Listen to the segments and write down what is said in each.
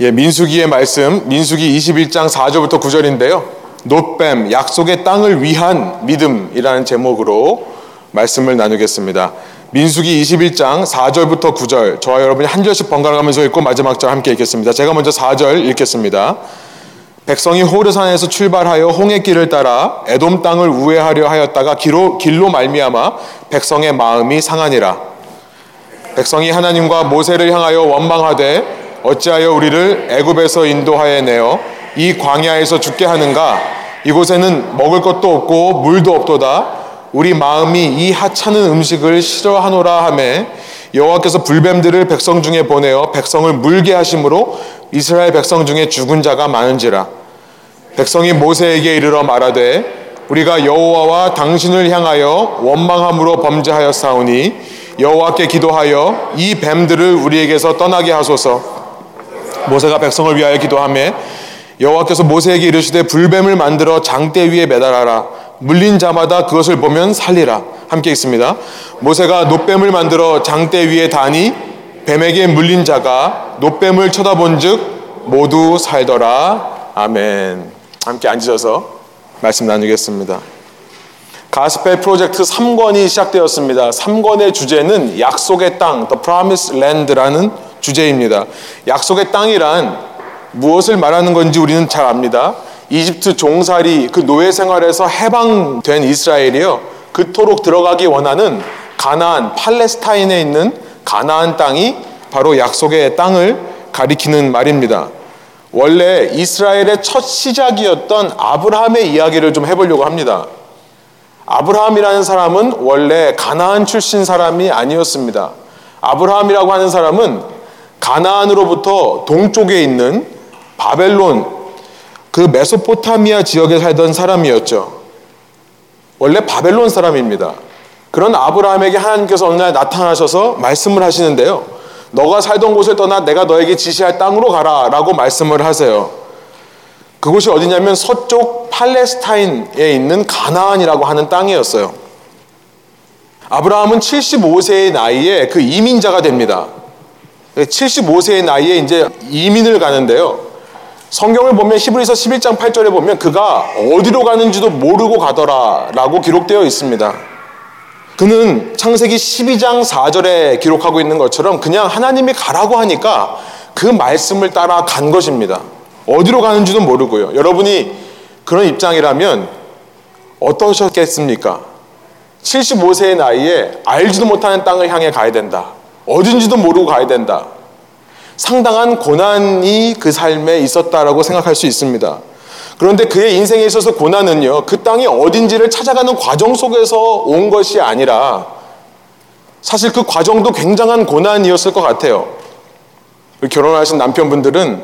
예, 민수기의 말씀, 민수기 21장 4절부터 9절인데요. 노뱀, 약속의 땅을 위한 믿음이라는 제목으로 말씀을 나누겠습니다. 민수기 21장 4절부터 9절, 저와 여러분이 한 절씩 번갈아 가면서 읽고 마지막 절 함께 읽겠습니다. 제가 먼저 4절 읽겠습니다. 백성이 호르산에서 출발하여 홍해 길을 따라 에돔 땅을 우회하려 하였다가 길로, 길로 말미암아 백성의 마음이 상하니라. 백성이 하나님과 모세를 향하여 원망하되 어찌하여 우리를 애굽에서 인도하여 내어 이 광야에서 죽게 하는가? 이곳에는 먹을 것도 없고 물도 없도다. 우리 마음이 이 하찮은 음식을 싫어하노라 하매 여호와께서 불뱀들을 백성 중에 보내어 백성을 물게 하심으로 이스라엘 백성 중에 죽은 자가 많은지라. 백성이 모세에게 이르러 말하되 우리가 여호와와 당신을 향하여 원망함으로 범죄하였사오니 여호와께 기도하여 이 뱀들을 우리에게서 떠나게 하소서. 모세가 백성을 위하여 기도하며 여호와께서 모세에게 이르시되 불뱀을 만들어 장대 위에 매달아라. 물린 자마다 그것을 보면 살리라. 함께 있습니다. 모세가 노뱀을 만들어 장대 위에 다니 뱀에게 물린 자가 노뱀을 쳐다본즉 모두 살더라. 아멘. 함께 앉으셔서 말씀 나누겠습니다. 가스펠 프로젝트 3권이 시작되었습니다. 3권의 주제는 약속의 땅 The Promised Land라는 주제입니다. 약속의 땅이란 무엇을 말하는 건지 우리는 잘 압니다. 이집트 종살이 그 노예 생활에서 해방된 이스라엘이요. 그토록 들어가기 원하는 가나안 팔레스타인에 있는 가나안 땅이 바로 약속의 땅을 가리키는 말입니다. 원래 이스라엘의 첫 시작이었던 아브라함의 이야기를 좀 해보려고 합니다. 아브라함이라는 사람은 원래 가나안 출신 사람이 아니었습니다. 아브라함이라고 하는 사람은 가나안으로부터 동쪽에 있는 바벨론 그 메소포타미아 지역에 살던 사람이었죠. 원래 바벨론 사람입니다. 그런 아브라함에게 하나님께서 어느 날 나타나셔서 말씀을 하시는데요. 너가 살던 곳을 떠나 내가 너에게 지시할 땅으로 가라 라고 말씀을 하세요. 그곳이 어디냐면 서쪽 팔레스타인에 있는 가나안이라고 하는 땅이었어요. 아브라함은 75세의 나이에 그 이민자가 됩니다. 75세의 나이에 이제 이민을 가는데요. 성경을 보면 히브리서 11장 8절에 보면 그가 어디로 가는지도 모르고 가더라라고 기록되어 있습니다. 그는 창세기 12장 4절에 기록하고 있는 것처럼 그냥 하나님이 가라고 하니까 그 말씀을 따라 간 것입니다. 어디로 가는지도 모르고요. 여러분이 그런 입장이라면 어떠셨겠습니까? 75세의 나이에 알지도 못하는 땅을 향해 가야 된다. 어딘지도 모르고 가야 된다. 상당한 고난이 그 삶에 있었다라고 생각할 수 있습니다. 그런데 그의 인생에 있어서 고난은요, 그 땅이 어딘지를 찾아가는 과정 속에서 온 것이 아니라 사실 그 과정도 굉장한 고난이었을 것 같아요. 결혼하신 남편분들은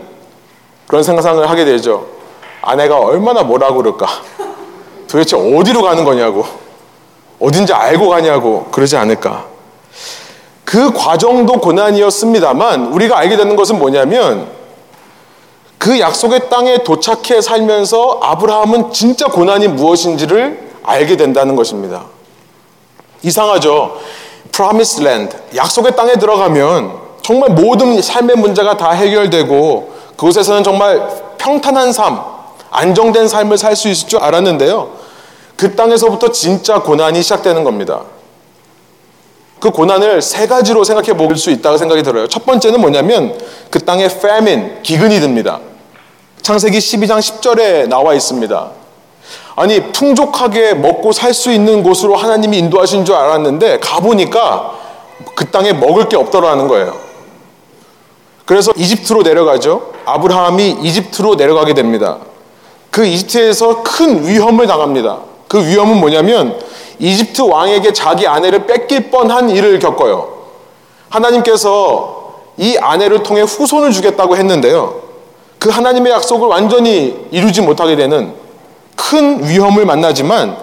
그런 생각을 하게 되죠. 아내가 얼마나 뭐라 그럴까? 도대체 어디로 가는 거냐고. 어딘지 알고 가냐고. 그러지 않을까. 그 과정도 고난이었습니다만 우리가 알게 되는 것은 뭐냐면 그 약속의 땅에 도착해 살면서 아브라함은 진짜 고난이 무엇인지를 알게 된다는 것입니다. 이상하죠? Promised Land, 약속의 땅에 들어가면 정말 모든 삶의 문제가 다 해결되고 그곳에서는 정말 평탄한 삶, 안정된 삶을 살 수 있을 줄 알았는데요. 그 땅에서부터 진짜 고난이 시작되는 겁니다. 그 고난을 세 가지로 생각해 볼 수 있다고 생각이 들어요. 첫 번째는 뭐냐면 그 땅에 famine, 기근이 듭니다. 창세기 12장 10절에 나와 있습니다. 아니, 풍족하게 먹고 살 수 있는 곳으로 하나님이 인도하신 줄 알았는데 가보니까 그 땅에 먹을 게 없더라는 거예요. 그래서 이집트로 내려가죠. 아브라함이 이집트로 내려가게 됩니다. 그 이집트에서 큰 위험을 당합니다. 그 위험은 뭐냐면 이집트 왕에게 자기 아내를 뺏길 뻔한 일을 겪어요. 하나님께서 이 아내를 통해 후손을 주겠다고 했는데요. 그 하나님의 약속을 완전히 이루지 못하게 되는 큰 위험을 만나지만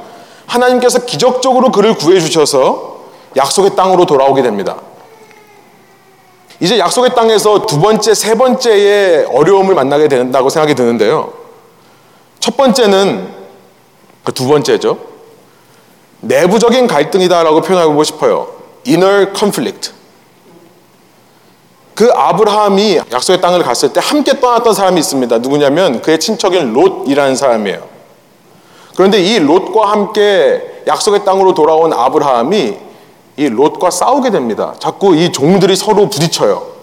하나님께서 기적적으로 그를 구해 주셔서 약속의 땅으로 돌아오게 됩니다. 이제 약속의 땅에서 두 번째, 세 번째의 어려움을 만나게 된다고 생각이 드는데요. 첫 번째는 그 두 번째죠. 내부적인 갈등이다라고 표현하고 싶어요. inner conflict. 그 아브라함이 약속의 땅을 갔을 때 함께 떠났던 사람이 있습니다. 누구냐면 그의 친척인 롯이라는 사람이에요. 그런데 이 롯과 함께 약속의 땅으로 돌아온 아브라함이 이 롯과 싸우게 됩니다. 자꾸 이 종들이 서로 부딪혀요.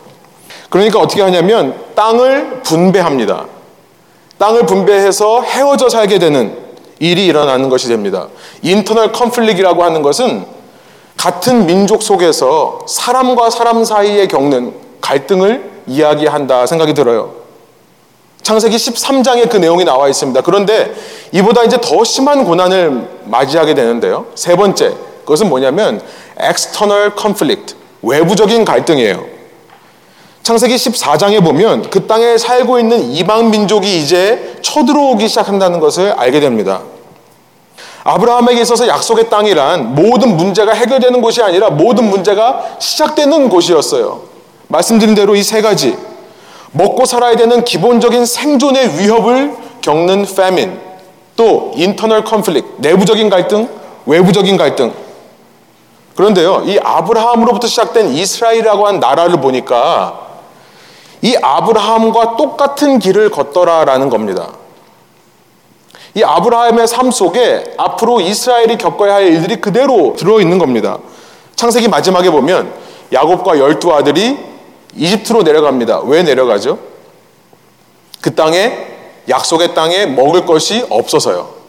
그러니까 어떻게 하냐면 땅을 분배합니다. 땅을 분배해서 헤어져 살게 되는 일이 일어나는 것이 됩니다. 인터널 컨플릭이라고 하는 것은 같은 민족 속에서 사람과 사람 사이에 겪는 갈등을 이야기한다 생각이 들어요. 창세기 13장에 그 내용이 나와 있습니다. 그런데 이보다 이제 더 심한 고난을 맞이하게 되는데요. 세 번째, 그것은 뭐냐면 external conflict, 외부적인 갈등이에요. 창세기 14장에 보면 그 땅에 살고 있는 이방 민족이 이제 쳐들어오기 시작한다는 것을 알게 됩니다. 아브라함에게 있어서 약속의 땅이란 모든 문제가 해결되는 곳이 아니라 모든 문제가 시작되는 곳이었어요. 말씀드린 대로 이 세 가지 먹고 살아야 되는 기본적인 생존의 위협을 겪는 famine, 또 internal conflict, 내부적인 갈등, 외부적인 갈등. 그런데요, 이 아브라함으로부터 시작된 이스라엘이라고 한 나라를 보니까 이 아브라함과 똑같은 길을 걷더라라는 겁니다. 이 아브라함의 삶 속에 앞으로 이스라엘이 겪어야 할 일들이 그대로 들어 있는 겁니다. 창세기 마지막에 보면 야곱과 열두 아들이 이집트로 내려갑니다. 왜 내려가죠? 그 땅에 약속의 땅에 먹을 것이 없어서요.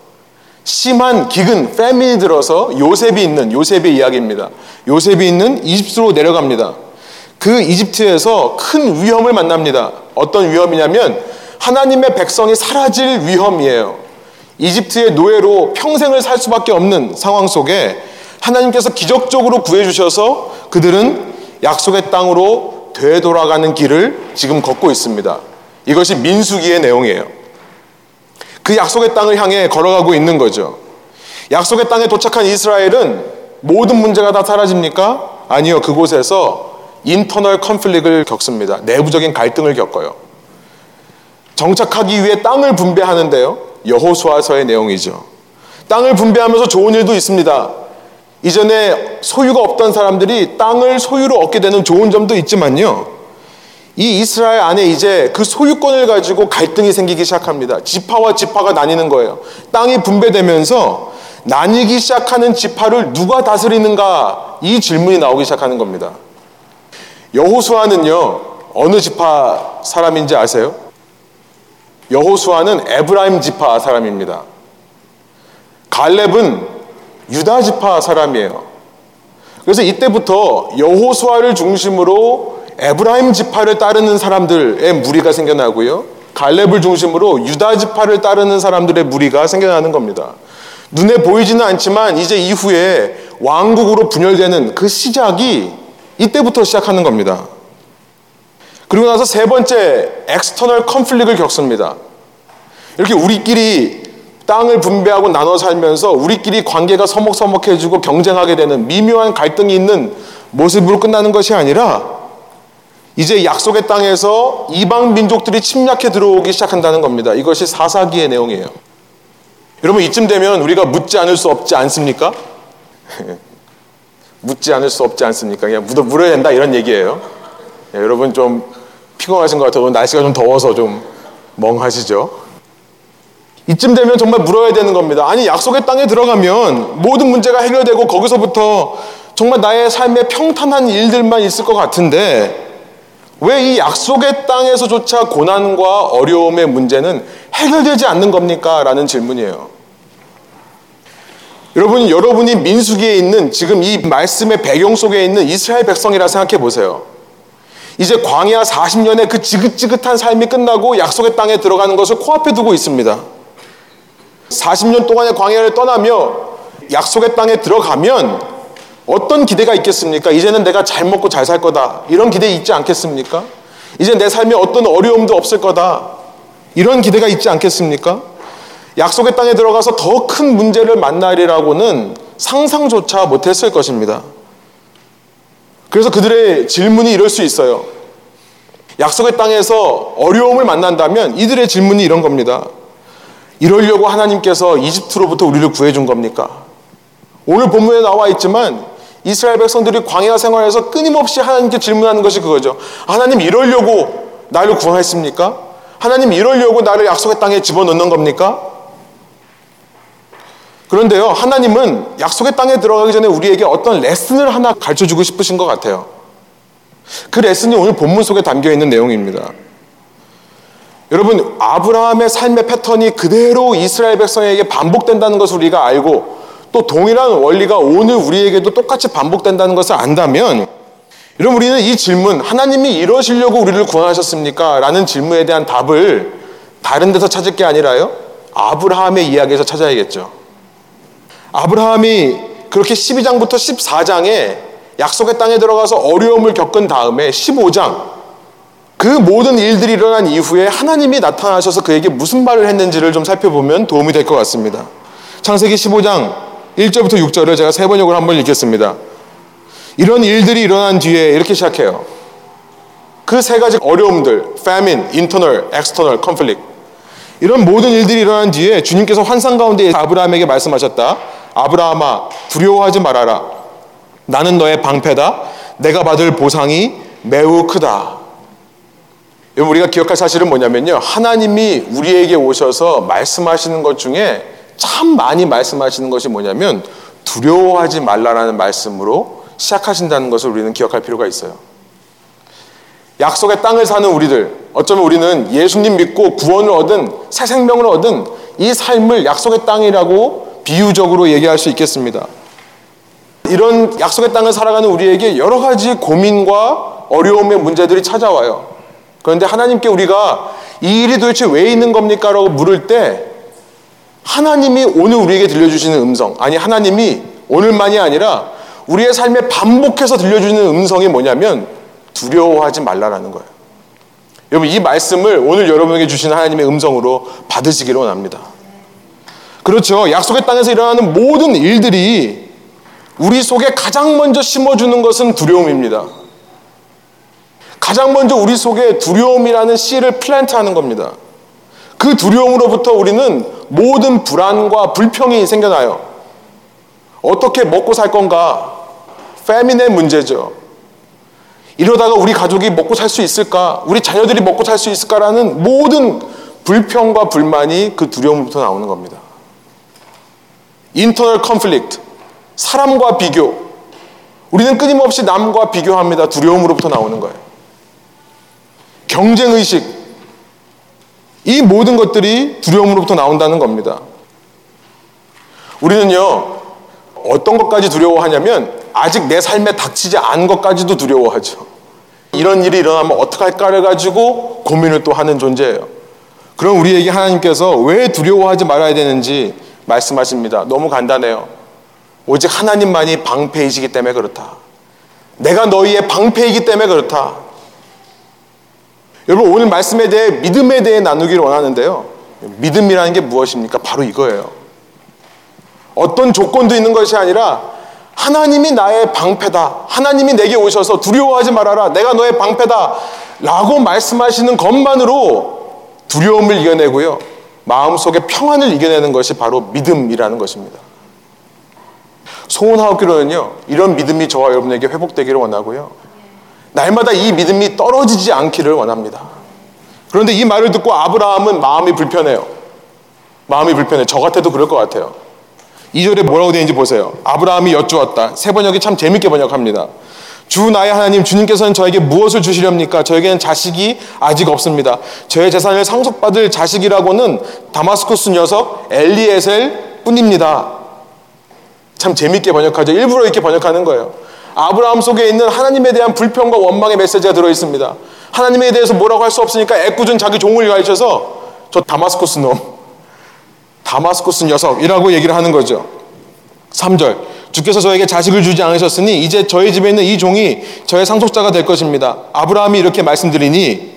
심한 기근, 패민이 들어서 요셉이 있는 요셉의 이야기입니다. 요셉이 있는 이집트로 내려갑니다. 그 이집트에서 큰 위험을 만납니다. 어떤 위험이냐면 하나님의 백성이 사라질 위험이에요. 이집트의 노예로 평생을 살 수밖에 없는 상황 속에 하나님께서 기적적으로 구해주셔서 그들은 약속의 땅으로 되돌아가는 길을 지금 걷고 있습니다. 이것이 민수기의 내용이에요. 그 약속의 땅을 향해 걸어가고 있는 거죠. 약속의 땅에 도착한 이스라엘은 모든 문제가 다 사라집니까? 아니요. 그곳에서 인터널 컨플릭을 겪습니다. 내부적인 갈등을 겪어요. 정착하기 위해 땅을 분배하는데요. 여호수아서의 내용이죠. 땅을 분배하면서 좋은 일도 있습니다. 이전에 소유가 없던 사람들이 땅을 소유로 얻게 되는 좋은 점도 있지만요. 이 이스라엘 안에 이제 그 소유권을 가지고 갈등이 생기기 시작합니다. 지파와 지파가 나뉘는 거예요. 땅이 분배되면서 나뉘기 시작하는 지파를 누가 다스리는가 이 질문이 나오기 시작하는 겁니다. 여호수아는요 어느 지파 사람인지 아세요? 여호수아는 에브라임 지파 사람입니다. 갈렙은 유다 지파 사람이에요. 그래서 이때부터 여호수아를 중심으로 에브라임 지파를 따르는 사람들의 무리가 생겨나고요. 갈렙을 중심으로 유다 지파를 따르는 사람들의 무리가 생겨나는 겁니다. 눈에 보이지는 않지만 이제 이후에 왕국으로 분열되는 그 시작이 이때부터 시작하는 겁니다. 그리고 나서 세 번째 external conflict을 겪습니다. 이렇게 우리끼리 땅을 분배하고 나눠 살면서 우리끼리 관계가 서먹서먹해지고 경쟁하게 되는 미묘한 갈등이 있는 모습으로 끝나는 것이 아니라 이제 약속의 땅에서 이방 민족들이 침략해 들어오기 시작한다는 겁니다. 이것이 사사기의 내용이에요. 여러분 이쯤 되면 우리가 묻지 않을 수 없지 않습니까? 묻지 않을 수 없지 않습니까? 그냥 묻어 물어야 된다 이런 얘기예요. 네, 여러분 좀 피곤하신 것 같아요. 날씨가 좀 더워서 좀 멍하시죠? 이쯤 되면 정말 물어야 되는 겁니다. 아니 약속의 땅에 들어가면 모든 문제가 해결되고 거기서부터 정말 나의 삶에 평탄한 일들만 있을 것 같은데 왜 이 약속의 땅에서조차 고난과 어려움의 문제는 해결되지 않는 겁니까? 라는 질문이에요. 여러분, 여러분이 민수기에 있는 지금 이 말씀의 배경 속에 있는 이스라엘 백성이라 생각해 보세요. 이제 광야 40년의 그 지긋지긋한 삶이 끝나고 약속의 땅에 들어가는 것을 코앞에 두고 있습니다. 40년 동안의 광야를 떠나며 약속의 땅에 들어가면 어떤 기대가 있겠습니까? 이제는 내가 잘 먹고 잘 살 거다. 이런 기대 있지 않겠습니까? 이제 내 삶에 어떤 어려움도 없을 거다. 이런 기대가 있지 않겠습니까? 약속의 땅에 들어가서 더 큰 문제를 만나리라고는 상상조차 못했을 것입니다. 그래서 그들의 질문이 이럴 수 있어요. 약속의 땅에서 어려움을 만난다면 이들의 질문이 이런 겁니다. 이러려고 하나님께서 이집트로부터 우리를 구해준 겁니까? 오늘 본문에 나와 있지만 이스라엘 백성들이 광야 생활에서 끊임없이 하나님께 질문하는 것이 그거죠. 하나님 이러려고 나를 구원했습니까? 하나님 이러려고 나를 약속의 땅에 집어넣는 겁니까? 그런데요, 하나님은 약속의 땅에 들어가기 전에 우리에게 어떤 레슨을 하나 가르쳐 주고 싶으신 것 같아요. 그 레슨이 오늘 본문 속에 담겨 있는 내용입니다. 여러분, 아브라함의 삶의 패턴이 그대로 이스라엘 백성에게 반복된다는 것을 우리가 알고 또 동일한 원리가 오늘 우리에게도 똑같이 반복된다는 것을 안다면 여러분 우리는 이 질문 하나님이 이러시려고 우리를 구원하셨습니까? 라는 질문에 대한 답을 다른 데서 찾을 게 아니라요 아브라함의 이야기에서 찾아야겠죠. 아브라함이 그렇게 12장부터 14장에 약속의 땅에 들어가서 어려움을 겪은 다음에 15장 그 모든 일들이 일어난 이후에 하나님이 나타나셔서 그에게 무슨 말을 했는지를 좀 살펴보면 도움이 될 것 같습니다. 창세기 15장 1절부터 6절을 제가 세 번역으로 한번 읽겠습니다. 이런 일들이 일어난 뒤에 이렇게 시작해요. 그 세 가지 어려움들, famine, internal, external, conflict. 이런 모든 일들이 일어난 뒤에 주님께서 환상 가운데 아브라함에게 말씀하셨다. 아브라함아, 두려워하지 말아라. 나는 너의 방패다. 내가 받을 보상이 매우 크다. 여러분, 우리가 기억할 사실은 뭐냐면요. 하나님이 우리에게 오셔서 말씀하시는 것 중에 참 많이 말씀하시는 것이 뭐냐면 두려워하지 말라라는 말씀으로 시작하신다는 것을 우리는 기억할 필요가 있어요. 약속의 땅을 사는 우리들, 어쩌면 우리는 예수님 믿고 구원을 얻은 새 생명을 얻은 이 삶을 약속의 땅이라고 비유적으로 얘기할 수 있겠습니다. 이런 약속의 땅을 살아가는 우리에게 여러 가지 고민과 어려움의 문제들이 찾아와요. 그런데 하나님께 우리가 이 일이 도대체 왜 있는 겁니까? 라고 물을 때 하나님이 오늘 우리에게 들려주시는 음성, 아니, 하나님이 오늘만이 아니라 우리의 삶에 반복해서 들려주는 음성이 뭐냐면 두려워하지 말라라는 거예요. 여러분, 이 말씀을 오늘 여러분에게 주시는 하나님의 음성으로 받으시기를 원합니다. 그렇죠. 약속의 땅에서 일어나는 모든 일들이 우리 속에 가장 먼저 심어주는 것은 두려움입니다. 가장 먼저 우리 속에 두려움이라는 씨를 플랜트 하는 겁니다. 그 두려움으로부터 우리는 모든 불안과 불평이 생겨나요. 어떻게 먹고 살 건가? famine의 문제죠. 이러다가 우리 가족이 먹고 살 수 있을까? 우리 자녀들이 먹고 살 수 있을까라는 모든 불평과 불만이 그 두려움부터 나오는 겁니다. internal conflict, 사람과 비교. 우리는 끊임없이 남과 비교합니다. 두려움으로부터 나오는 거예요. 경쟁의식, 이 모든 것들이 두려움으로부터 나온다는 겁니다. 우리는요, 어떤 것까지 두려워하냐면, 아직 내 삶에 닥치지 않은 것까지도 두려워하죠. 이런 일이 일어나면 어떡할까를 가지고 고민을 또 하는 존재예요. 그럼 우리에게 하나님께서 왜 두려워하지 말아야 되는지 말씀하십니다. 너무 간단해요. 오직 하나님만이 방패이시기 때문에 그렇다. 내가 너희의 방패이기 때문에 그렇다. 여러분 오늘 말씀에 대해 믿음에 대해 나누기를 원하는데요. 믿음이라는 게 무엇입니까? 바로 이거예요. 어떤 조건도 있는 것이 아니라 하나님이 나의 방패다. 하나님이 내게 오셔서 두려워하지 말아라. 내가 너의 방패다. 라고 말씀하시는 것만으로 두려움을 이겨내고요. 마음속에 평안을 이겨내는 것이 바로 믿음이라는 것입니다. 소원하옵기로는요. 이런 믿음이 저와 여러분에게 회복되기를 원하고요. 날마다 이 믿음이 떨어지지 않기를 원합니다. 그런데 이 말을 듣고 아브라함은 마음이 불편해요. 마음이 불편해. 저 같아도 그럴 것 같아요. 2절에 뭐라고 되는지 보세요. 아브라함이 여쭈었다. 세 번역이 참 재밌게 번역합니다. 주 나의 하나님 주님께서는 저에게 무엇을 주시렵니까? 저에게는 자식이 아직 없습니다. 저의 재산을 상속받을 자식이라고는 다마스쿠스 녀석 엘리에셀 뿐입니다. 참 재밌게 번역하죠. 일부러 이렇게 번역하는 거예요. 아브라함 속에 있는 하나님에 대한 불평과 원망의 메시지가 들어 있습니다. 하나님에 대해서 뭐라고 할 수 없으니까 애꿎은 자기 종을 가르쳐서 저 다마스코스 놈, 다마스코스 녀석이라고 얘기를 하는 거죠. 3절. 주께서 저에게 자식을 주지 않으셨으니 이제 저희 집에 있는 이 종이 저의 상속자가 될 것입니다. 아브라함이 이렇게 말씀드리니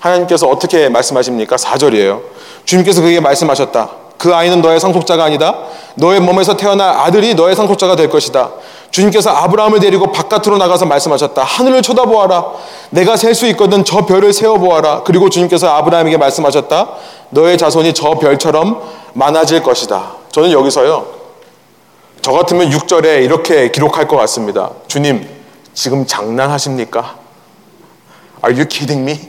하나님께서 어떻게 말씀하십니까? 4절이에요. 주님께서 그에게 말씀하셨다. 그 아이는 너의 상속자가 아니다. 너의 몸에서 태어날 아들이 너의 상속자가 될 것이다. 주님께서 아브라함을 데리고 바깥으로 나가서 말씀하셨다. 하늘을 쳐다보아라. 내가 셀 수 있거든 저 별을 세어보아라. 그리고 주님께서 아브라함에게 말씀하셨다. 너의 자손이 저 별처럼 많아질 것이다. 저는 여기서요. 저 같으면 6절에 이렇게 기록할 것 같습니다. 주님, 지금 장난하십니까? Are you kidding me?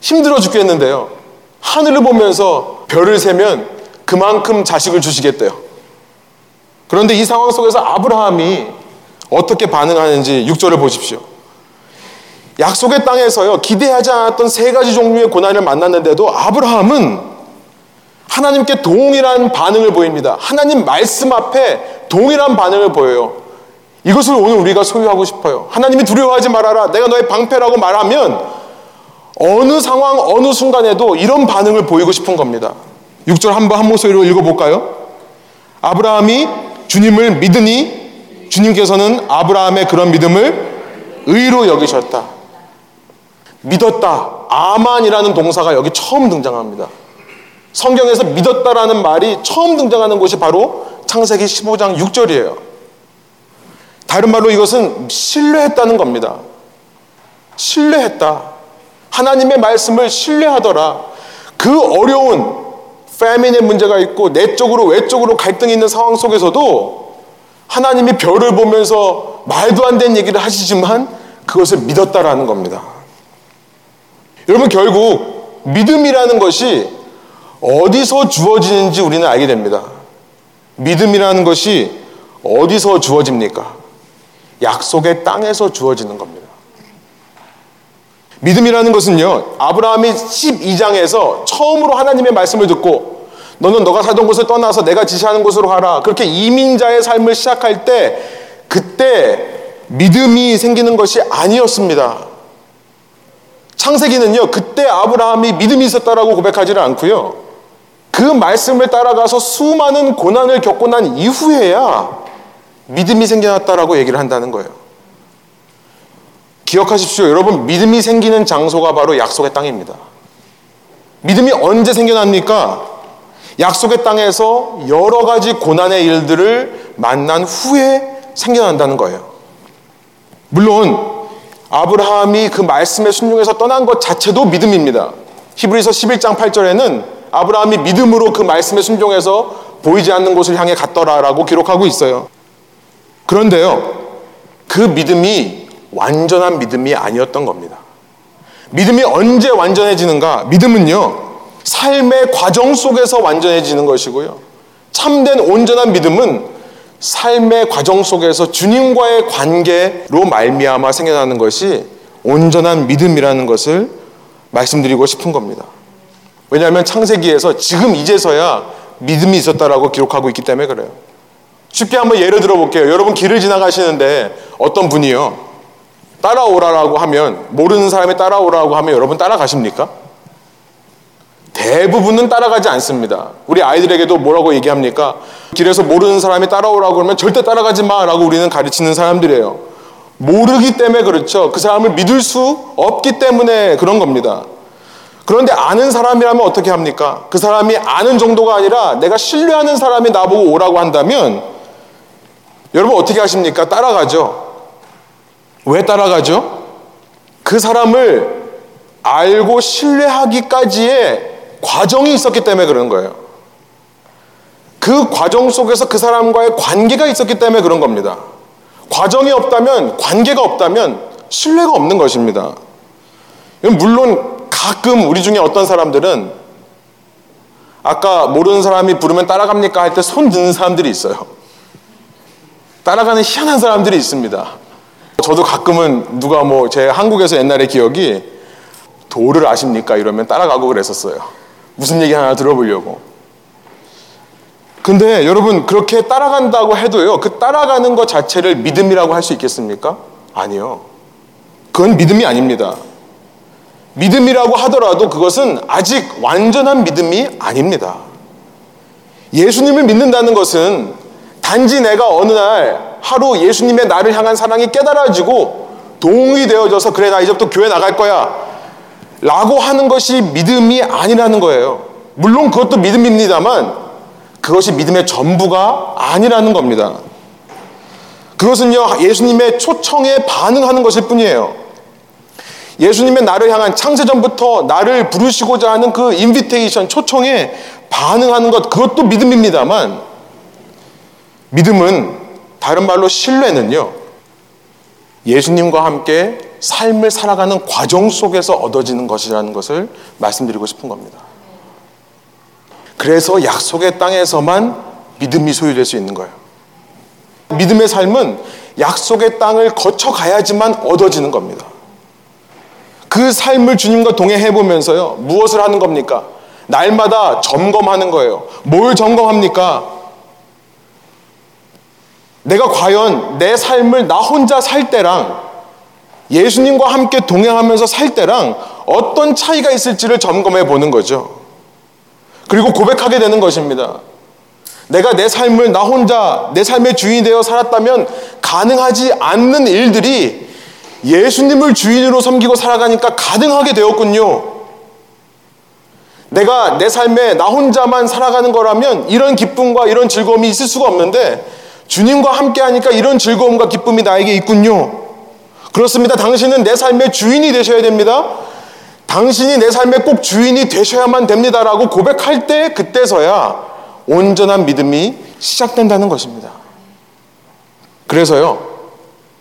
힘들어 죽겠는데요. 하늘을 보면서 별을 세면 그만큼 자식을 주시겠대요. 그런데 이 상황 속에서 아브라함이 어떻게 반응하는지 6절을 보십시오. 약속의 땅에서요, 기대하지 않았던 세 가지 종류의 고난을 만났는데도 아브라함은 하나님께 동일한 반응을 보입니다. 하나님 말씀 앞에 동일한 반응을 보여요. 이것을 오늘 우리가 소유하고 싶어요. 하나님이 두려워하지 말아라. 내가 너의 방패라고 말하면 어느 상황, 어느 순간에도 이런 반응을 보이고 싶은 겁니다. 6절 한번 한 목소리로 읽어볼까요? 아브라함이 주님을 믿으니 주님께서는 아브라함의 그런 믿음을 의로 여기셨다. 믿었다. 아만이라는 동사가 여기 처음 등장합니다. 성경에서 믿었다라는 말이 처음 등장하는 곳이 바로 창세기 15장 6절이에요. 다른 말로 이것은 신뢰했다는 겁니다. 신뢰했다. 하나님의 말씀을 신뢰하더라. 그 어려운 패민의 문제가 있고 내적으로 외적으로 갈등이 있는 상황 속에서도 하나님이 별을 보면서 말도 안 되는 얘기를 하시지만 그것을 믿었다라는 겁니다. 여러분 결국 믿음이라는 것이 어디서 주어지는지 우리는 알게 됩니다. 믿음이라는 것이 어디서 주어집니까? 약속의 땅에서 주어지는 겁니다. 믿음이라는 것은요, 아브라함이 12장에서 처음으로 하나님의 말씀을 듣고, 너는 너가 살던 곳을 떠나서 내가 지시하는 곳으로 가라. 그렇게 이민자의 삶을 시작할 때, 그때 믿음이 생기는 것이 아니었습니다. 창세기는요, 그때 아브라함이 믿음이 있었다라고 고백하지는 않고요. 그 말씀을 따라가서 수많은 고난을 겪고 난 이후에야 믿음이 생겨났다라고 얘기를 한다는 거예요. 기억하십시오. 여러분, 믿음이 생기는 장소가 바로 약속의 땅입니다. 믿음이 언제 생겨납니까? 약속의 땅에서 여러 가지 고난의 일들을 만난 후에 생겨난다는 거예요. 물론, 아브라함이 그 말씀에 순종해서 떠난 것 자체도 믿음입니다. 히브리서 11장 8절에는 아브라함이 믿음으로 그 말씀에 순종해서 보이지 않는 곳을 향해 갔더라라고 기록하고 있어요. 그런데요, 그 믿음이 완전한 믿음이 아니었던 겁니다. 믿음이 언제 완전해지는가? 믿음은요, 삶의 과정 속에서 완전해지는 것이고요. 참된 온전한 믿음은 삶의 과정 속에서 주님과의 관계로 말미암아 생겨나는 것이 온전한 믿음이라는 것을 말씀드리고 싶은 겁니다. 왜냐하면 창세기에서 지금 이제서야 믿음이 있었다라고 기록하고 있기 때문에 그래요. 쉽게 한번 예를 들어 볼게요. 여러분 길을 지나가시는데 어떤 분이요. 따라오라라고 하면 모르는 사람이 따라오라고 하면 여러분 따라가십니까? 대부분은 따라가지 않습니다. 우리 아이들에게도 뭐라고 얘기합니까? 길에서 모르는 사람이 따라오라고 그러면 절대 따라가지 마라고 우리는 가르치는 사람들이에요. 모르기 때문에 그렇죠. 그 사람을 믿을 수 없기 때문에 그런 겁니다. 그런데 아는 사람이라면 어떻게 합니까? 그 사람이 아는 정도가 아니라 내가 신뢰하는 사람이 나보고 오라고 한다면 여러분 어떻게 하십니까? 따라가죠. 왜 따라가죠? 그 사람을 알고 신뢰하기까지의 과정이 있었기 때문에 그런 거예요. 그 과정 속에서 그 사람과의 관계가 있었기 때문에 그런 겁니다. 과정이 없다면, 관계가 없다면 신뢰가 없는 것입니다. 물론 가끔 우리 중에 어떤 사람들은 아까 모르는 사람이 부르면 따라갑니까 할 때 손 드는 사람들이 있어요. 따라가는 희한한 사람들이 있습니다. 저도 가끔은 누가 뭐 제 한국에서 옛날에 기억이 도를 아십니까 이러면 따라가고 그랬었어요. 무슨 얘기 하나 들어보려고. 근데 여러분 그렇게 따라간다고 해도요. 그 따라가는 것 자체를 믿음이라고 할 수 있겠습니까? 아니요. 그건 믿음이 아닙니다. 믿음이라고 하더라도 그것은 아직 완전한 믿음이 아닙니다. 예수님을 믿는다는 것은 단지 내가 어느 날 하루 예수님의 나를 향한 사랑이 깨달아지고 동의 되어져서 그래 나 이제부터 교회 나갈 거야 라고 하는 것이 믿음이 아니라는 거예요. 물론 그것도 믿음입니다만 그것이 믿음의 전부가 아니라는 겁니다. 그것은요 예수님의 초청에 반응하는 것일 뿐이에요. 예수님의 나를 향한 창세전부터 나를 부르시고자 하는 그 인비테이션, 초청에 반응하는 것, 그것도 믿음입니다만, 믿음은 다른 말로 신뢰는요. 예수님과 함께 삶을 살아가는 과정 속에서 얻어지는 것이라는 것을 말씀드리고 싶은 겁니다. 그래서 약속의 땅에서만 믿음이 소유될 수 있는 거예요. 믿음의 삶은 약속의 땅을 거쳐 가야지만 얻어지는 겁니다. 그 삶을 주님과 동행해 보면서요. 무엇을 하는 겁니까? 날마다 점검하는 거예요. 뭘 점검합니까? 내가 과연 내 삶을 나 혼자 살 때랑 예수님과 함께 동행하면서 살 때랑 어떤 차이가 있을지를 점검해 보는 거죠. 그리고 고백하게 되는 것입니다. 내가 내 삶을 나 혼자 내 삶의 주인이 되어 살았다면 가능하지 않는 일들이 예수님을 주인으로 섬기고 살아가니까 가능하게 되었군요. 내가 내 삶에 나 혼자만 살아가는 거라면 이런 기쁨과 이런 즐거움이 있을 수가 없는데 주님과 함께 하니까 이런 즐거움과 기쁨이 나에게 있군요. 그렇습니다. 당신은 내 삶의 주인이 되셔야 됩니다. 당신이 내 삶의 꼭 주인이 되셔야만 됩니다라고 고백할 때 그때서야 온전한 믿음이 시작된다는 것입니다. 그래서요,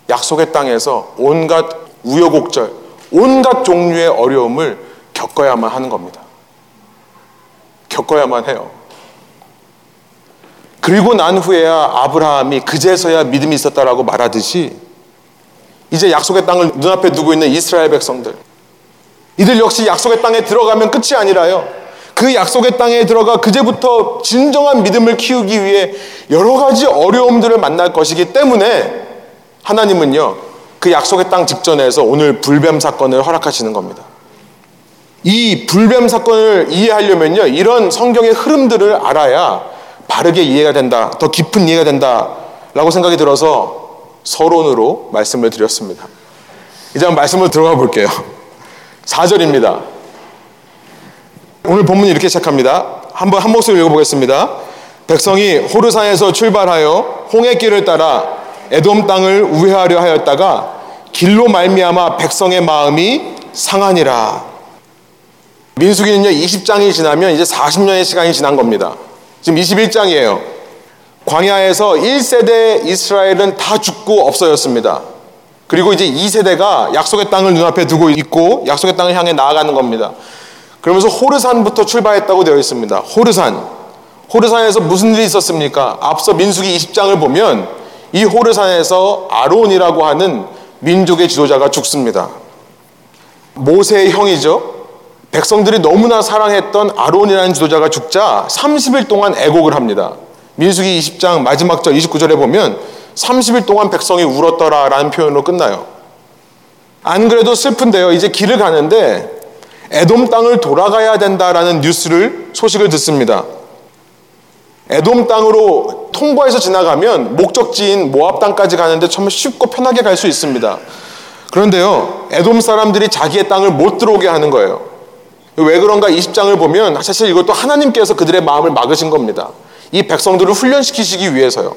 약속의 땅에서 온갖 우여곡절, 온갖 종류의 어려움을 겪어야만 하는 겁니다. 겪어야만 해요. 그리고 난 후에야 아브라함이 그제서야 믿음이 있었다라고 말하듯이 이제 약속의 땅을 눈앞에 두고 있는 이스라엘 백성들 이들 역시 약속의 땅에 들어가면 끝이 아니라요. 그 약속의 땅에 들어가 그제부터 진정한 믿음을 키우기 위해 여러 가지 어려움들을 만날 것이기 때문에 하나님은요, 그 약속의 땅 직전에서 오늘 불뱀 사건을 허락하시는 겁니다. 이 불뱀 사건을 이해하려면요, 이런 성경의 흐름들을 알아야 바르게 이해가 된다, 더 깊은 이해가 된다, 라고 생각이 들어서 서론으로 말씀을 드렸습니다. 이제 한번 말씀을 들어가 볼게요. 4절입니다. 오늘 본문이 이렇게 시작합니다. 한번 한 목소리 읽어보겠습니다. 백성이 호르산에서 출발하여 홍해길을 따라 에돔 땅을 우회하려 하였다가 길로 말미암아 백성의 마음이 상하니라. 민수기는요 20장이 지나면 이제 40년의 시간이 지난 겁니다. 지금 21장이에요. 광야에서 1세대 이스라엘은 다 죽고 없어졌습니다. 그리고 이제 2세대가 약속의 땅을 눈앞에 두고 있고 약속의 땅을 향해 나아가는 겁니다. 그러면서 호르산부터 출발했다고 되어 있습니다. 호르산. 호르산에서 무슨 일이 있었습니까? 앞서 민수기 20장을 보면 이 호르산에서 아론이라고 하는 민족의 지도자가 죽습니다. 모세의 형이죠. 백성들이 너무나 사랑했던 아론이라는 지도자가 죽자 30일 동안 애곡을 합니다. 민수기 20장 마지막 절 29절에 보면 30일 동안 백성이 울었더라 라는 표현으로 끝나요. 안 그래도 슬픈데요. 이제 길을 가는데 에돔 땅을 돌아가야 된다라는 뉴스를 소식을 듣습니다. 에돔 땅으로 통과해서 지나가면 목적지인 모압 땅까지 가는데 정말 쉽고 편하게 갈 수 있습니다. 그런데요, 에돔 사람들이 자기의 땅을 못 들어오게 하는 거예요. 왜 그런가 20장을 보면 사실 이것도 하나님께서 그들의 마음을 막으신 겁니다. 이 백성들을 훈련시키시기 위해서요.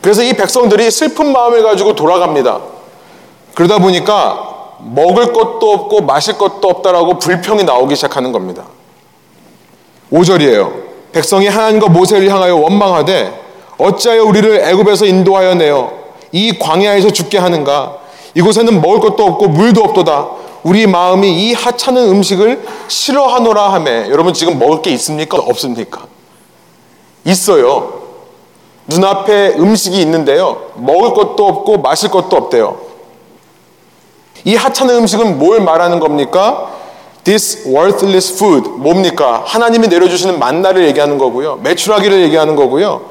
그래서 이 백성들이 슬픈 마음을 가지고 돌아갑니다. 그러다 보니까 먹을 것도 없고 마실 것도 없다라고 불평이 나오기 시작하는 겁니다. 5절이에요. 백성이 하나님과 모세를 향하여 원망하되 어찌하여 우리를 애굽에서 인도하여 내어 이 광야에서 죽게 하는가 이곳에는 먹을 것도 없고 물도 없도다 우리 마음이 이 하찮은 음식을 싫어하노라 하매 여러분 지금 먹을 게 있습니까 없습니까 있어요 눈앞에 음식이 있는데요 먹을 것도 없고 마실 것도 없대요 이 하찮은 음식은 뭘 말하는 겁니까? This worthless food 뭡니까? 하나님이 내려주시는 만나를 얘기하는 거고요. 매출하기를 얘기하는 거고요.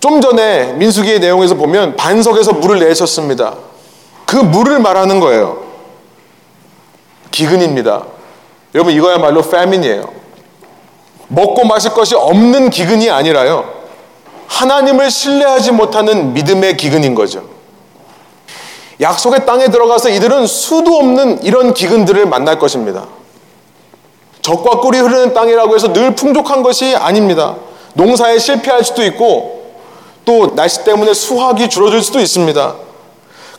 좀 전에 민수기의 내용에서 보면 반석에서 물을 내셨습니다. 그 물을 말하는 거예요. 기근입니다. 여러분 이거야말로 패민이에요. 먹고 마실 것이 없는 기근이 아니라요. 하나님을 신뢰하지 못하는 믿음의 기근인 거죠. 약속의 땅에 들어가서 이들은 수도 없는 이런 기근들을 만날 것입니다. 적과 꿀이 흐르는 땅이라고 해서 늘 풍족한 것이 아닙니다. 농사에 실패할 수도 있고 또 날씨 때문에 수확이 줄어들 수도 있습니다.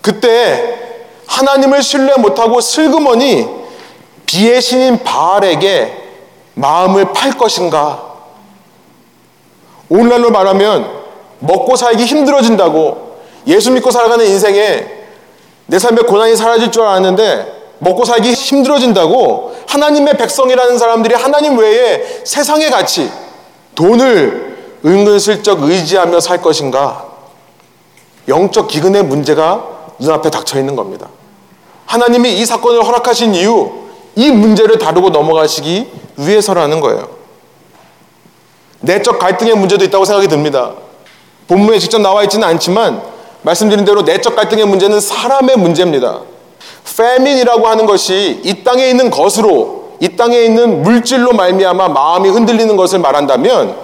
그때 하나님을 신뢰 못하고 슬그머니 비의 신인 바알에게 마음을 팔 것인가? 오늘날로 말하면 먹고 살기 힘들어진다고 예수 믿고 살아가는 인생에 내 삶의 고난이 사라질 줄 알았는데 먹고 살기 힘들어진다고 하나님의 백성이라는 사람들이 하나님 외에 세상의 가치, 돈을 은근슬쩍 의지하며 살 것인가? 영적 기근의 문제가 눈앞에 닥쳐 있는 겁니다. 하나님이 이 사건을 허락하신 이유, 이 문제를 다루고 넘어가시기 위해서라는 거예요. 내적 갈등의 문제도 있다고 생각이 듭니다. 본문에 직접 나와 있지는 않지만 말씀드린 대로 내적 갈등의 문제는 사람의 문제입니다. 페민이라고 하는 것이 이 땅에 있는 것으로 이 땅에 있는 물질로 말미암아 마음이 흔들리는 것을 말한다면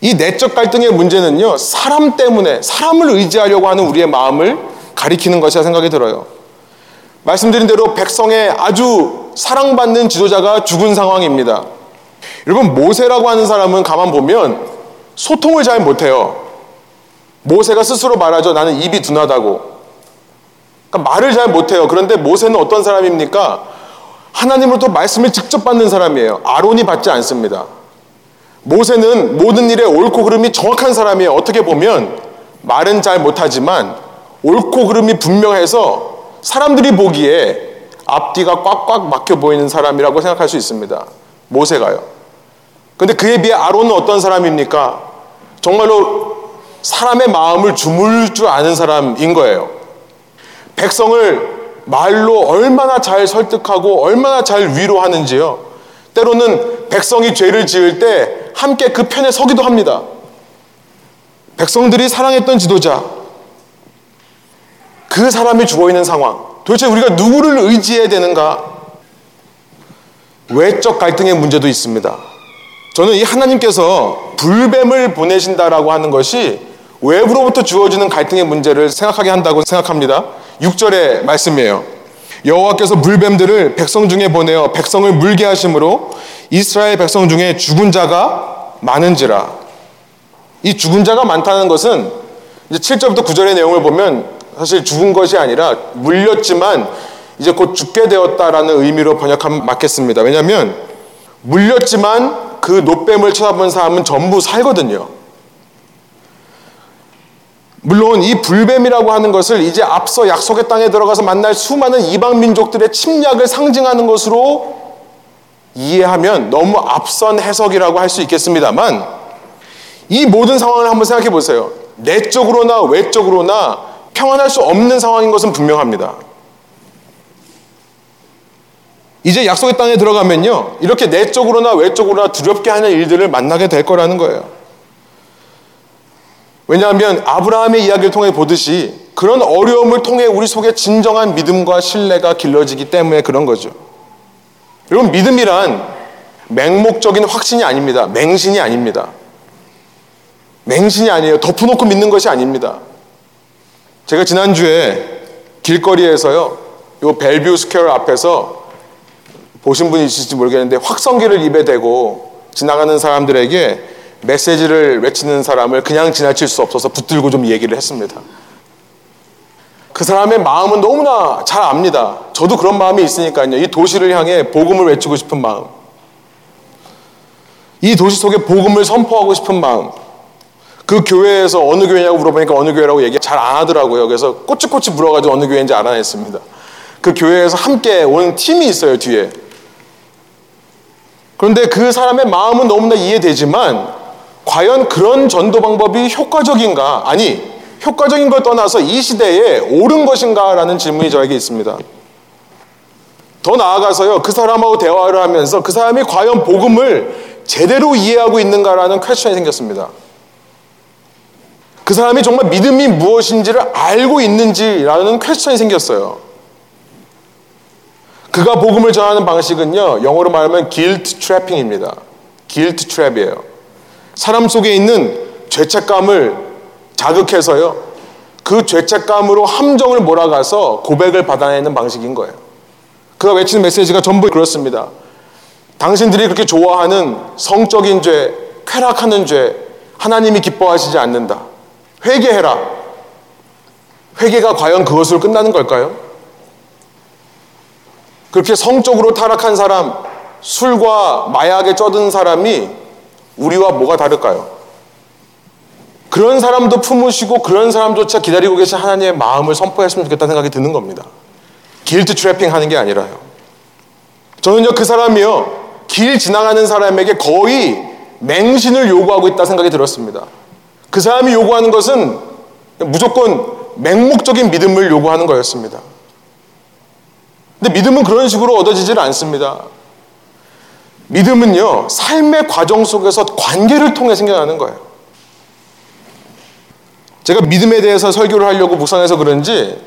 이 내적 갈등의 문제는요 사람 때문에 사람을 의지하려고 하는 우리의 마음을 가리키는 것이라 생각이 들어요. 말씀드린 대로 백성의 아주 사랑받는 지도자가 죽은 상황입니다. 여러분 모세라고 하는 사람은 가만 보면 소통을 잘 못해요. 모세가 스스로 말하죠. 나는 입이 둔하다고. 그러니까 말을 잘 못해요. 그런데 모세는 어떤 사람입니까? 하나님으로부터 말씀을 직접 받는 사람이에요. 아론이 받지 않습니다. 모세는 모든 일에 옳고 그름이 정확한 사람이에요. 어떻게 보면 말은 잘 못하지만 옳고 그름이 분명해서 사람들이 보기에 앞뒤가 꽉꽉 막혀 보이는 사람이라고 생각할 수 있습니다. 모세가요. 근데 그에 비해 아론은 어떤 사람입니까? 정말로 사람의 마음을 주물 줄 아는 사람인 거예요. 백성을 말로 얼마나 잘 설득하고 얼마나 잘 위로하는지요. 때로는 백성이 죄를 지을 때 함께 그 편에 서기도 합니다. 백성들이 사랑했던 지도자, 그 사람이 죽어 있는 상황. 도대체 우리가 누구를 의지해야 되는가? 외적 갈등의 문제도 있습니다. 저는 이 하나님께서 불뱀을 보내신다라고 하는 것이 외부로부터 주어지는 갈등의 문제를 생각하게 한다고 생각합니다. 6절의 말씀이에요. 여호와께서 물뱀들을 백성 중에 보내어 백성을 물게 하심으로 이스라엘 백성 중에 죽은 자가 많은지라. 이 죽은 자가 많다는 것은 이제 7절부터 9절의 내용을 보면 사실 죽은 것이 아니라 물렸지만 이제 곧 죽게 되었다라는 의미로 번역하면 맞겠습니다. 왜냐하면 물렸지만 그 노뱀을 쳐다본 사람은 전부 살거든요. 물론 이 불뱀이라고 하는 것을 이제 앞서 약속의 땅에 들어가서 만날 수많은 이방 민족들의 침략을 상징하는 것으로 이해하면 너무 앞선 해석이라고 할 수 있겠습니다만 이 모든 상황을 한번 생각해 보세요. 내적으로나 외적으로나 평안할 수 없는 상황인 것은 분명합니다. 이제 약속의 땅에 들어가면요. 이렇게 내적으로나 외적으로나 두렵게 하는 일들을 만나게 될 거라는 거예요. 왜냐하면 아브라함의 이야기를 통해 보듯이 그런 어려움을 통해 우리 속에 진정한 믿음과 신뢰가 길러지기 때문에 그런 거죠. 여러분, 믿음이란 맹목적인 확신이 아닙니다. 맹신이 아닙니다. 맹신이 아니에요. 덮어놓고 믿는 것이 아닙니다. 제가 지난주에 길거리에서요, 요 벨뷰 스퀘어 앞에서 보신 분이 있을지 모르겠는데 확성기를 입에 대고 지나가는 사람들에게 메시지를 외치는 사람을 그냥 지나칠 수 없어서 붙들고 좀 얘기를 했습니다. 그 사람의 마음은 너무나 잘 압니다. 저도 그런 마음이 있으니까요. 이 도시를 향해 복음을 외치고 싶은 마음. 이 도시 속에 복음을 선포하고 싶은 마음. 그 교회에서 어느 교회냐고 물어보니까 어느 교회라고 얘기 잘 안 하더라고요. 그래서 꼬치꼬치 물어가지고 어느 교회인지 알아냈습니다. 그 교회에서 함께 온 팀이 있어요, 뒤에. 그런데 그 사람의 마음은 너무나 이해되지만 과연 그런 전도 방법이 효과적인가? 아니, 효과적인 걸 떠나서 이 시대에 옳은 것인가 라는 질문이 저에게 있습니다. 더 나아가서요, 그 사람하고 대화를 하면서 그 사람이 과연 복음을 제대로 이해하고 있는가라는 퀘스천이 생겼습니다. 그 사람이 정말 믿음이 무엇인지를 알고 있는지라는 퀘스천이 생겼어요. 그가 복음을 전하는 방식은요, 영어로 말하면 guilt trapping입니다. guilt trap이에요. 사람 속에 있는 죄책감을 자극해서요, 그 죄책감으로 함정을 몰아가서 고백을 받아내는 방식인 거예요. 그가 외치는 메시지가 전부 그렇습니다. 당신들이 그렇게 좋아하는 성적인 죄, 쾌락하는 죄, 하나님이 기뻐하시지 않는다. 회개해라. 회개가 과연 그것으로 끝나는 걸까요? 그렇게 성적으로 타락한 사람, 술과 마약에 쩌든 사람이 우리와 뭐가 다를까요? 그런 사람도 품으시고 그런 사람조차 기다리고 계신 하나님의 마음을 선포했으면 좋겠다는 생각이 드는 겁니다. 길트 트래핑 하는 게 아니라요. 저는요, 그 사람이요, 길 지나가는 사람에게 거의 맹신을 요구하고 있다 생각이 들었습니다. 그 사람이 요구하는 것은 무조건 맹목적인 믿음을 요구하는 거였습니다. 근데 믿음은 그런 식으로 얻어지질 않습니다. 믿음은요, 삶의 과정 속에서 관계를 통해 생겨나는 거예요. 제가 믿음에 대해서 설교를 하려고 묵상해서 그런지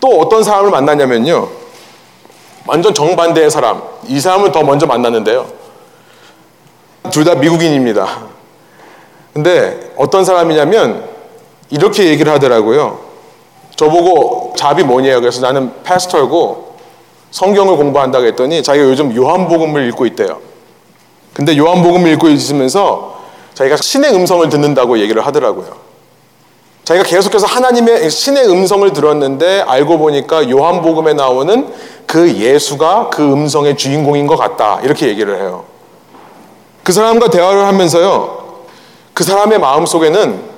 또 어떤 사람을 만났냐면요. 완전 정반대의 사람. 이 사람을 더 먼저 만났는데요. 둘 다 미국인입니다. 근데 어떤 사람이냐면 이렇게 얘기를 하더라고요. 저보고 잡이 뭐냐고 그래서 나는 패스터고 성경을 공부한다고 했더니 자기가 요즘 요한복음을 읽고 있대요. 근데 요한복음을 읽고 있으면서 자기가 신의 음성을 듣는다고 얘기를 하더라고요. 자기가 계속해서 하나님의 신의 음성을 들었는데 알고 보니까 요한복음에 나오는 그 예수가 그 음성의 주인공인 것 같다. 이렇게 얘기를 해요. 그 사람과 대화를 하면서요. 그 사람의 마음 속에는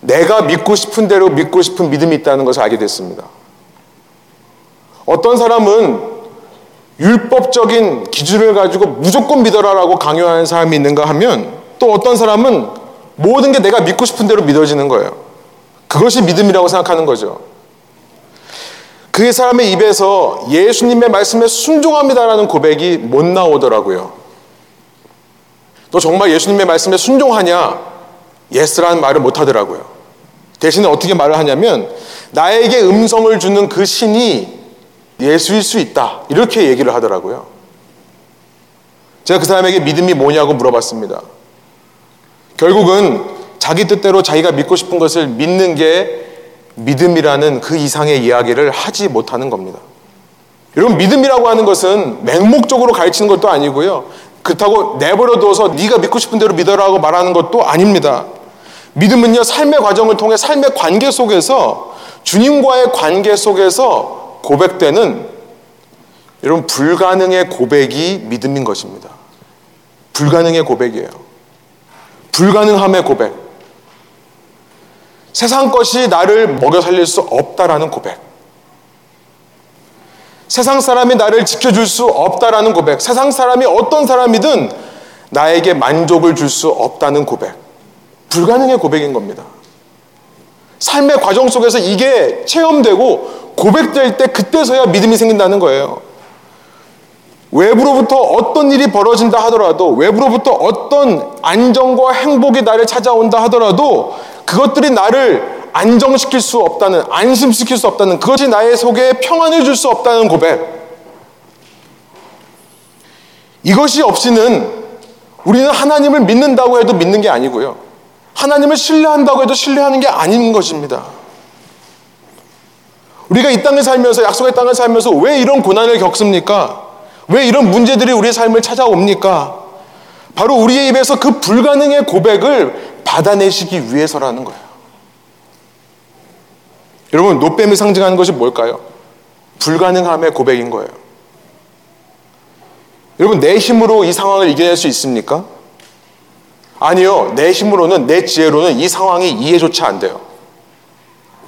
내가 믿고 싶은 대로 믿고 싶은 믿음이 있다는 것을 알게 됐습니다. 어떤 사람은 율법적인 기준을 가지고 무조건 믿어라라고 강요하는 사람이 있는가 하면 또 어떤 사람은 모든 게 내가 믿고 싶은 대로 믿어지는 거예요. 그것이 믿음이라고 생각하는 거죠. 그 사람의 입에서 예수님의 말씀에 순종합니다라는 고백이 못 나오더라고요. 너 정말 예수님의 말씀에 순종하냐? yes라는 말을 못 하더라고요. 대신에 어떻게 말을 하냐면 나에게 음성을 주는 그 신이 예수일 수 있다. 이렇게 얘기를 하더라고요. 제가 그 사람에게 믿음이 뭐냐고 물어봤습니다. 결국은 자기 뜻대로 자기가 믿고 싶은 것을 믿는 게 믿음이라는 그 이상의 이야기를 하지 못하는 겁니다. 여러분 믿음이라고 하는 것은 맹목적으로 가르치는 것도 아니고요. 그렇다고 내버려 둬서 네가 믿고 싶은 대로 믿어라고 말하는 것도 아닙니다. 믿음은요 삶의 과정을 통해 삶의 관계 속에서 주님과의 관계 속에서 고백되는 여러분 불가능의 고백이 믿음인 것입니다. 불가능의 고백이에요. 불가능함의 고백. 세상 것이 나를 먹여 살릴 수 없다라는 고백. 세상 사람이 나를 지켜줄 수 없다라는 고백. 세상 사람이 어떤 사람이든 나에게 만족을 줄 수 없다는 고백. 불가능의 고백인 겁니다. 삶의 과정 속에서 이게 체험되고 고백될 때 그때서야 믿음이 생긴다는 거예요. 외부로부터 어떤 일이 벌어진다 하더라도 외부로부터 어떤 안정과 행복이 나를 찾아온다 하더라도 그것들이 나를 안정시킬 수 없다는 안심시킬 수 없다는 그것이 나의 속에 평안을 줄 수 없다는 고백. 이것이 없이는 우리는 하나님을 믿는다고 해도 믿는 게 아니고요. 하나님을 신뢰한다고 해도 신뢰하는 게 아닌 것입니다. 우리가 이 땅을 살면서 약속의 땅을 살면서 왜 이런 고난을 겪습니까? 왜 이런 문제들이 우리의 삶을 찾아옵니까? 바로 우리의 입에서 그 불가능의 고백을 받아내시기 위해서라는 거예요. 여러분, 노뱀이 상징하는 것이 뭘까요? 불가능함의 고백인 거예요. 여러분, 내 힘으로 이 상황을 이겨낼 수 있습니까? 아니요. 내 힘으로는, 내 지혜로는 이 상황이 이해조차 안 돼요.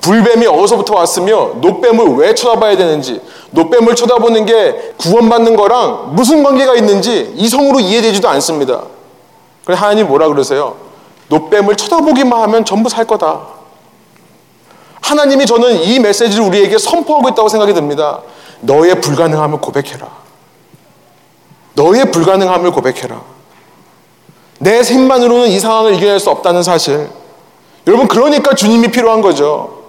불뱀이 어디서부터 왔으며 노뱀을 왜 쳐다봐야 되는지 노뱀을 쳐다보는 게 구원받는 거랑 무슨 관계가 있는지 이성으로 이해되지도 않습니다. 그래서 하나님 뭐라 그러세요? 노뱀을 쳐다보기만 하면 전부 살 거다. 하나님이 저는 이 메시지를 우리에게 선포하고 있다고 생각이 듭니다. 너의 불가능함을 고백해라. 너의 불가능함을 고백해라. 내 힘만으로는 이 상황을 이겨낼 수 없다는 사실. 여러분, 그러니까 주님이 필요한 거죠.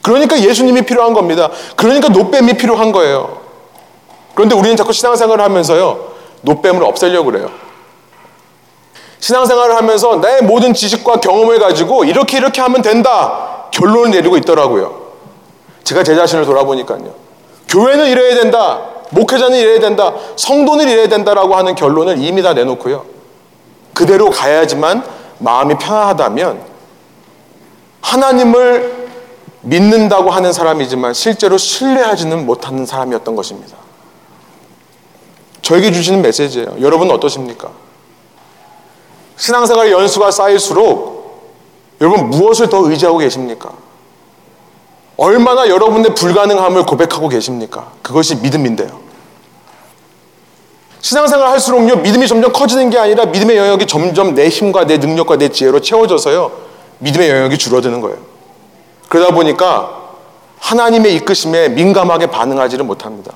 그러니까 예수님이 필요한 겁니다. 그러니까 노뱀이 필요한 거예요. 그런데 우리는 자꾸 신앙생활을 하면서요, 노뱀을 없애려고 그래요. 신앙생활을 하면서 내 모든 지식과 경험을 가지고 이렇게 이렇게 하면 된다. 결론을 내리고 있더라고요. 제가 제 자신을 돌아보니까요. 교회는 이래야 된다. 목회자는 이래야 된다. 성도는 이래야 된다라고 하는 결론을 이미 다 내놓고요. 그대로 가야지만 마음이 편안하다면 하나님을 믿는다고 하는 사람이지만 실제로 신뢰하지는 못하는 사람이었던 것입니다. 저에게 주시는 메시지예요. 여러분은 어떠십니까? 신앙생활 연수가 쌓일수록 여러분 무엇을 더 의지하고 계십니까? 얼마나 여러분의 불가능함을 고백하고 계십니까? 그것이 믿음인데요. 신앙생활 할수록요, 믿음이 점점 커지는 게 아니라 믿음의 영역이 점점 내 힘과 내 능력과 내 지혜로 채워져서요, 믿음의 영역이 줄어드는 거예요. 그러다 보니까 하나님의 이끄심에 민감하게 반응하지를 못합니다.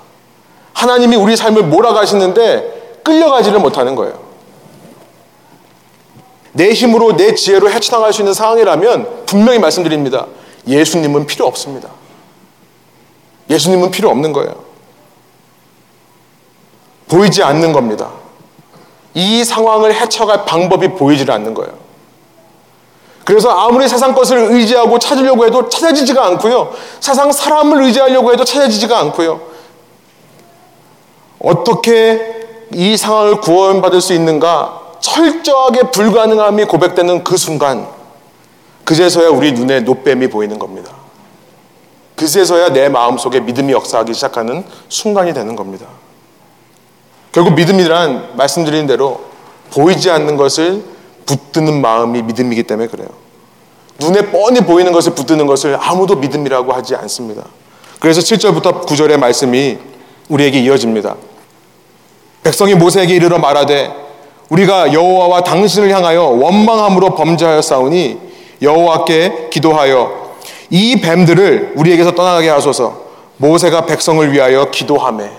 하나님이 우리 삶을 몰아가시는데 끌려가지를 못하는 거예요. 내 힘으로 내 지혜로 헤쳐나갈 수 있는 상황이라면 분명히 말씀드립니다. 예수님은 필요 없습니다. 예수님은 필요 없는 거예요. 보이지 않는 겁니다. 이 상황을 헤쳐갈 방법이 보이질 않는 거예요. 그래서 아무리 세상 것을 의지하고 찾으려고 해도 찾아지지가 않고요. 세상 사람을 의지하려고 해도 찾아지지가 않고요. 어떻게 이 상황을 구원받을 수 있는가 철저하게 불가능함이 고백되는 그 순간 그제서야 우리 눈에 노뱀이 보이는 겁니다. 그제서야 내 마음속에 믿음이 역사하기 시작하는 순간이 되는 겁니다. 결국 믿음이란 말씀드린 대로 보이지 않는 것을 붙드는 마음이 믿음이기 때문에 그래요. 눈에 뻔히 보이는 것을 붙드는 것을 아무도 믿음이라고 하지 않습니다. 그래서 7절부터 9절의 말씀이 우리에게 이어집니다. 백성이 모세에게 이르러 말하되 우리가 여호와와 당신을 향하여 원망함으로 범죄하였사오니 여호와께 기도하여 이 뱀들을 우리에게서 떠나게 하소서. 모세가 백성을 위하여 기도하매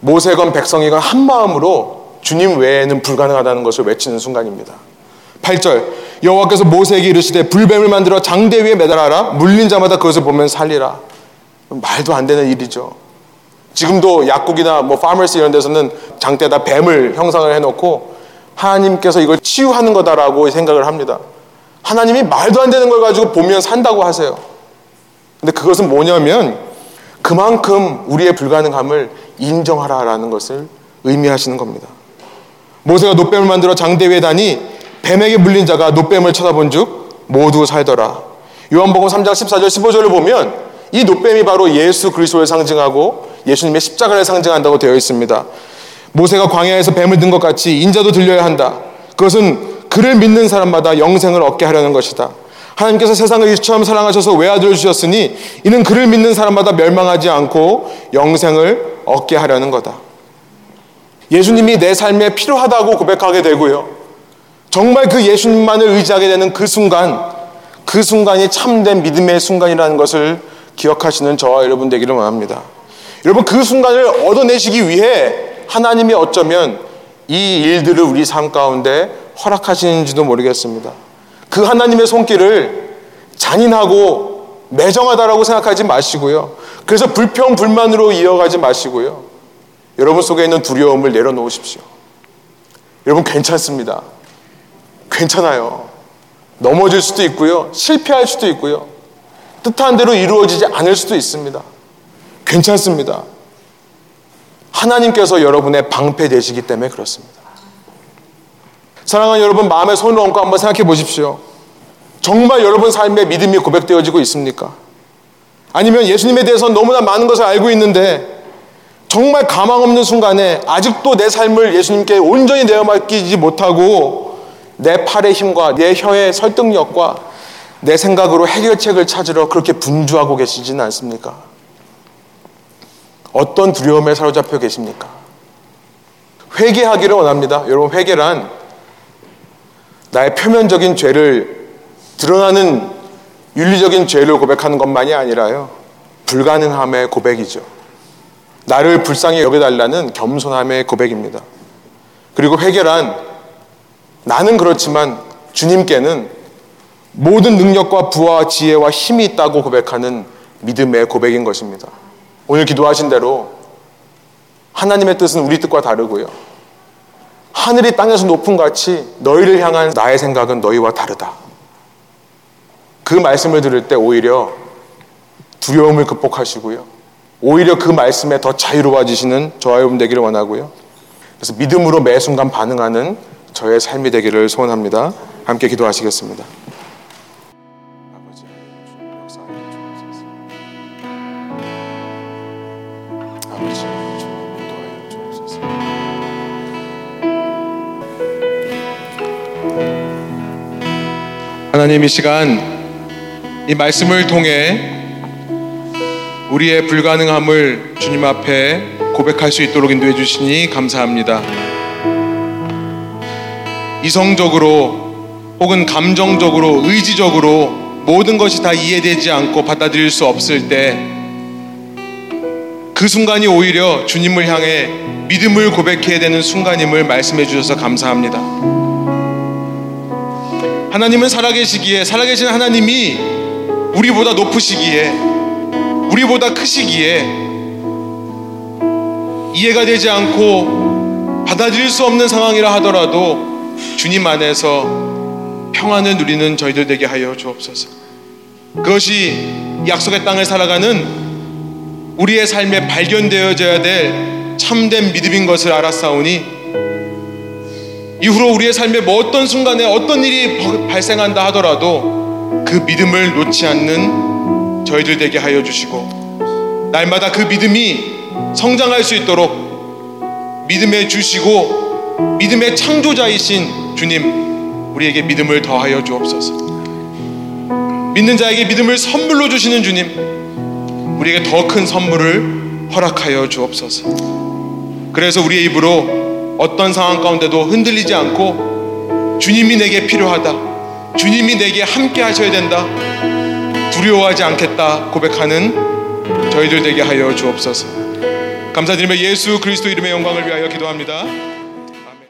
모세건 백성이건 한 마음으로 주님 외에는 불가능하다는 것을 외치는 순간입니다. 8절 여호와께서 모세에게 이르시되 불뱀을 만들어 장대 위에 매달아라 물린 자마다 그것을 보면 살리라. 말도 안 되는 일이죠. 지금도 약국이나 뭐 pharmacy 이런 데서는 장대에다 뱀을 형상을 해놓고 하나님께서 이걸 치유하는 거다라고 생각을 합니다. 하나님이 말도 안 되는 걸 가지고 보면 산다고 하세요. 근데 그것은 뭐냐면 그만큼 우리의 불가능함을 인정하라라는 것을 의미하시는 겁니다. 모세가 놋뱀을 만들어 장대 위에 다니 뱀에게 물린 자가 놋뱀을 쳐다본 즉 모두 살더라. 요한복음 3장 14절 15절을 보면 이 노뱀이 바로 예수 그리스도를 상징하고 예수님의 십자가를 상징한다고 되어 있습니다. 모세가 광야에서 뱀을 든 것 같이 인자도 들려야 한다. 그것은 그를 믿는 사람마다 영생을 얻게 하려는 것이다. 하나님께서 세상을 이처럼 사랑하셔서 외아들을 주셨으니 이는 그를 믿는 사람마다 멸망하지 않고 영생을 얻게 하려는 거다. 예수님이 내 삶에 필요하다고 고백하게 되고요. 정말 그 예수님만을 의지하게 되는 그 순간, 그 순간이 참된 믿음의 순간이라는 것을 기억하시는 저와 여러분 되기를 원합니다. 여러분 그 순간을 얻어내시기 위해 하나님이 어쩌면 이 일들을 우리 삶 가운데 허락하시는지도 모르겠습니다. 그 하나님의 손길을 잔인하고 매정하다라고 생각하지 마시고요. 그래서 불평, 불만으로 이어가지 마시고요. 여러분 속에 있는 두려움을 내려놓으십시오. 여러분 괜찮습니다. 괜찮아요. 넘어질 수도 있고요. 실패할 수도 있고요. 뜻한 대로 이루어지지 않을 수도 있습니다. 괜찮습니다. 하나님께서 여러분의 방패 되시기 때문에 그렇습니다. 사랑하는 여러분, 마음에 손을 얹고 한번 생각해 보십시오. 정말 여러분 삶에 믿음이 고백되어지고 있습니까? 아니면 예수님에 대해서 너무나 많은 것을 알고 있는데 정말 가망 없는 순간에 아직도 내 삶을 예수님께 온전히 내어 맡기지 못하고 내 팔의 힘과 내 혀의 설득력과 내 생각으로 해결책을 찾으러 그렇게 분주하고 계시지는 않습니까? 어떤 두려움에 사로잡혀 계십니까? 회개하기를 원합니다. 여러분, 회개란 나의 표면적인 죄를 드러나는 윤리적인 죄를 고백하는 것만이 아니라요. 불가능함의 고백이죠. 나를 불쌍히 여겨달라는 겸손함의 고백입니다. 그리고 회개란 나는 그렇지만 주님께는 모든 능력과 부와 지혜와 힘이 있다고 고백하는 믿음의 고백인 것입니다. 오늘 기도하신 대로 하나님의 뜻은 우리 뜻과 다르고요. 하늘이 땅에서 높은 같이 너희를 향한 나의 생각은 너희와 다르다. 그 말씀을 들을 때 오히려 두려움을 극복하시고요. 오히려 그 말씀에 더 자유로워지시는 저와 여러분 되기를 원하고요. 그래서 믿음으로 매 순간 반응하는 저의 삶이 되기를 소원합니다. 함께 기도하시겠습니다. 하나님 이 시간 이 말씀을 통해 우리의 불가능함을 주님 앞에 고백할 수 있도록 인도해 주시니 감사합니다. 이성적으로 혹은 감정적으로 의지적으로 모든 것이 다 이해되지 않고 받아들일 수 없을 때 그 순간이 오히려 주님을 향해 믿음을 고백해야 되는 순간임을 말씀해 주셔서 감사합니다. 하나님은 살아계시기에 살아계신 하나님이 우리보다 높으시기에 우리보다 크시기에 이해가 되지 않고 받아들일 수 없는 상황이라 하더라도 주님 안에서 평안을 누리는 저희들 되게 하여 주옵소서. 그것이 약속의 땅을 살아가는 우리의 삶에 발견되어져야 될 참된 믿음인 것을 알았사오니 이후로 우리의 삶에 뭐 어떤 순간에 어떤 일이 발생한다 하더라도 그 믿음을 놓지 않는 저희들 되게 하여 주시고 날마다 그 믿음이 성장할 수 있도록 믿음에 주시고 믿음의 창조자이신 주님 우리에게 믿음을 더하여 주옵소서. 믿는 자에게 믿음을 선물로 주시는 주님 우리에게 더 큰 선물을 허락하여 주옵소서. 그래서 우리의 입으로 어떤 상황 가운데도 흔들리지 않고 주님이 내게 필요하다. 주님이 내게 함께 하셔야 된다. 두려워하지 않겠다 고백하는 저희들 되게 하여 주옵소서. 감사드리며 예수 그리스도 이름의 영광을 위하여 기도합니다.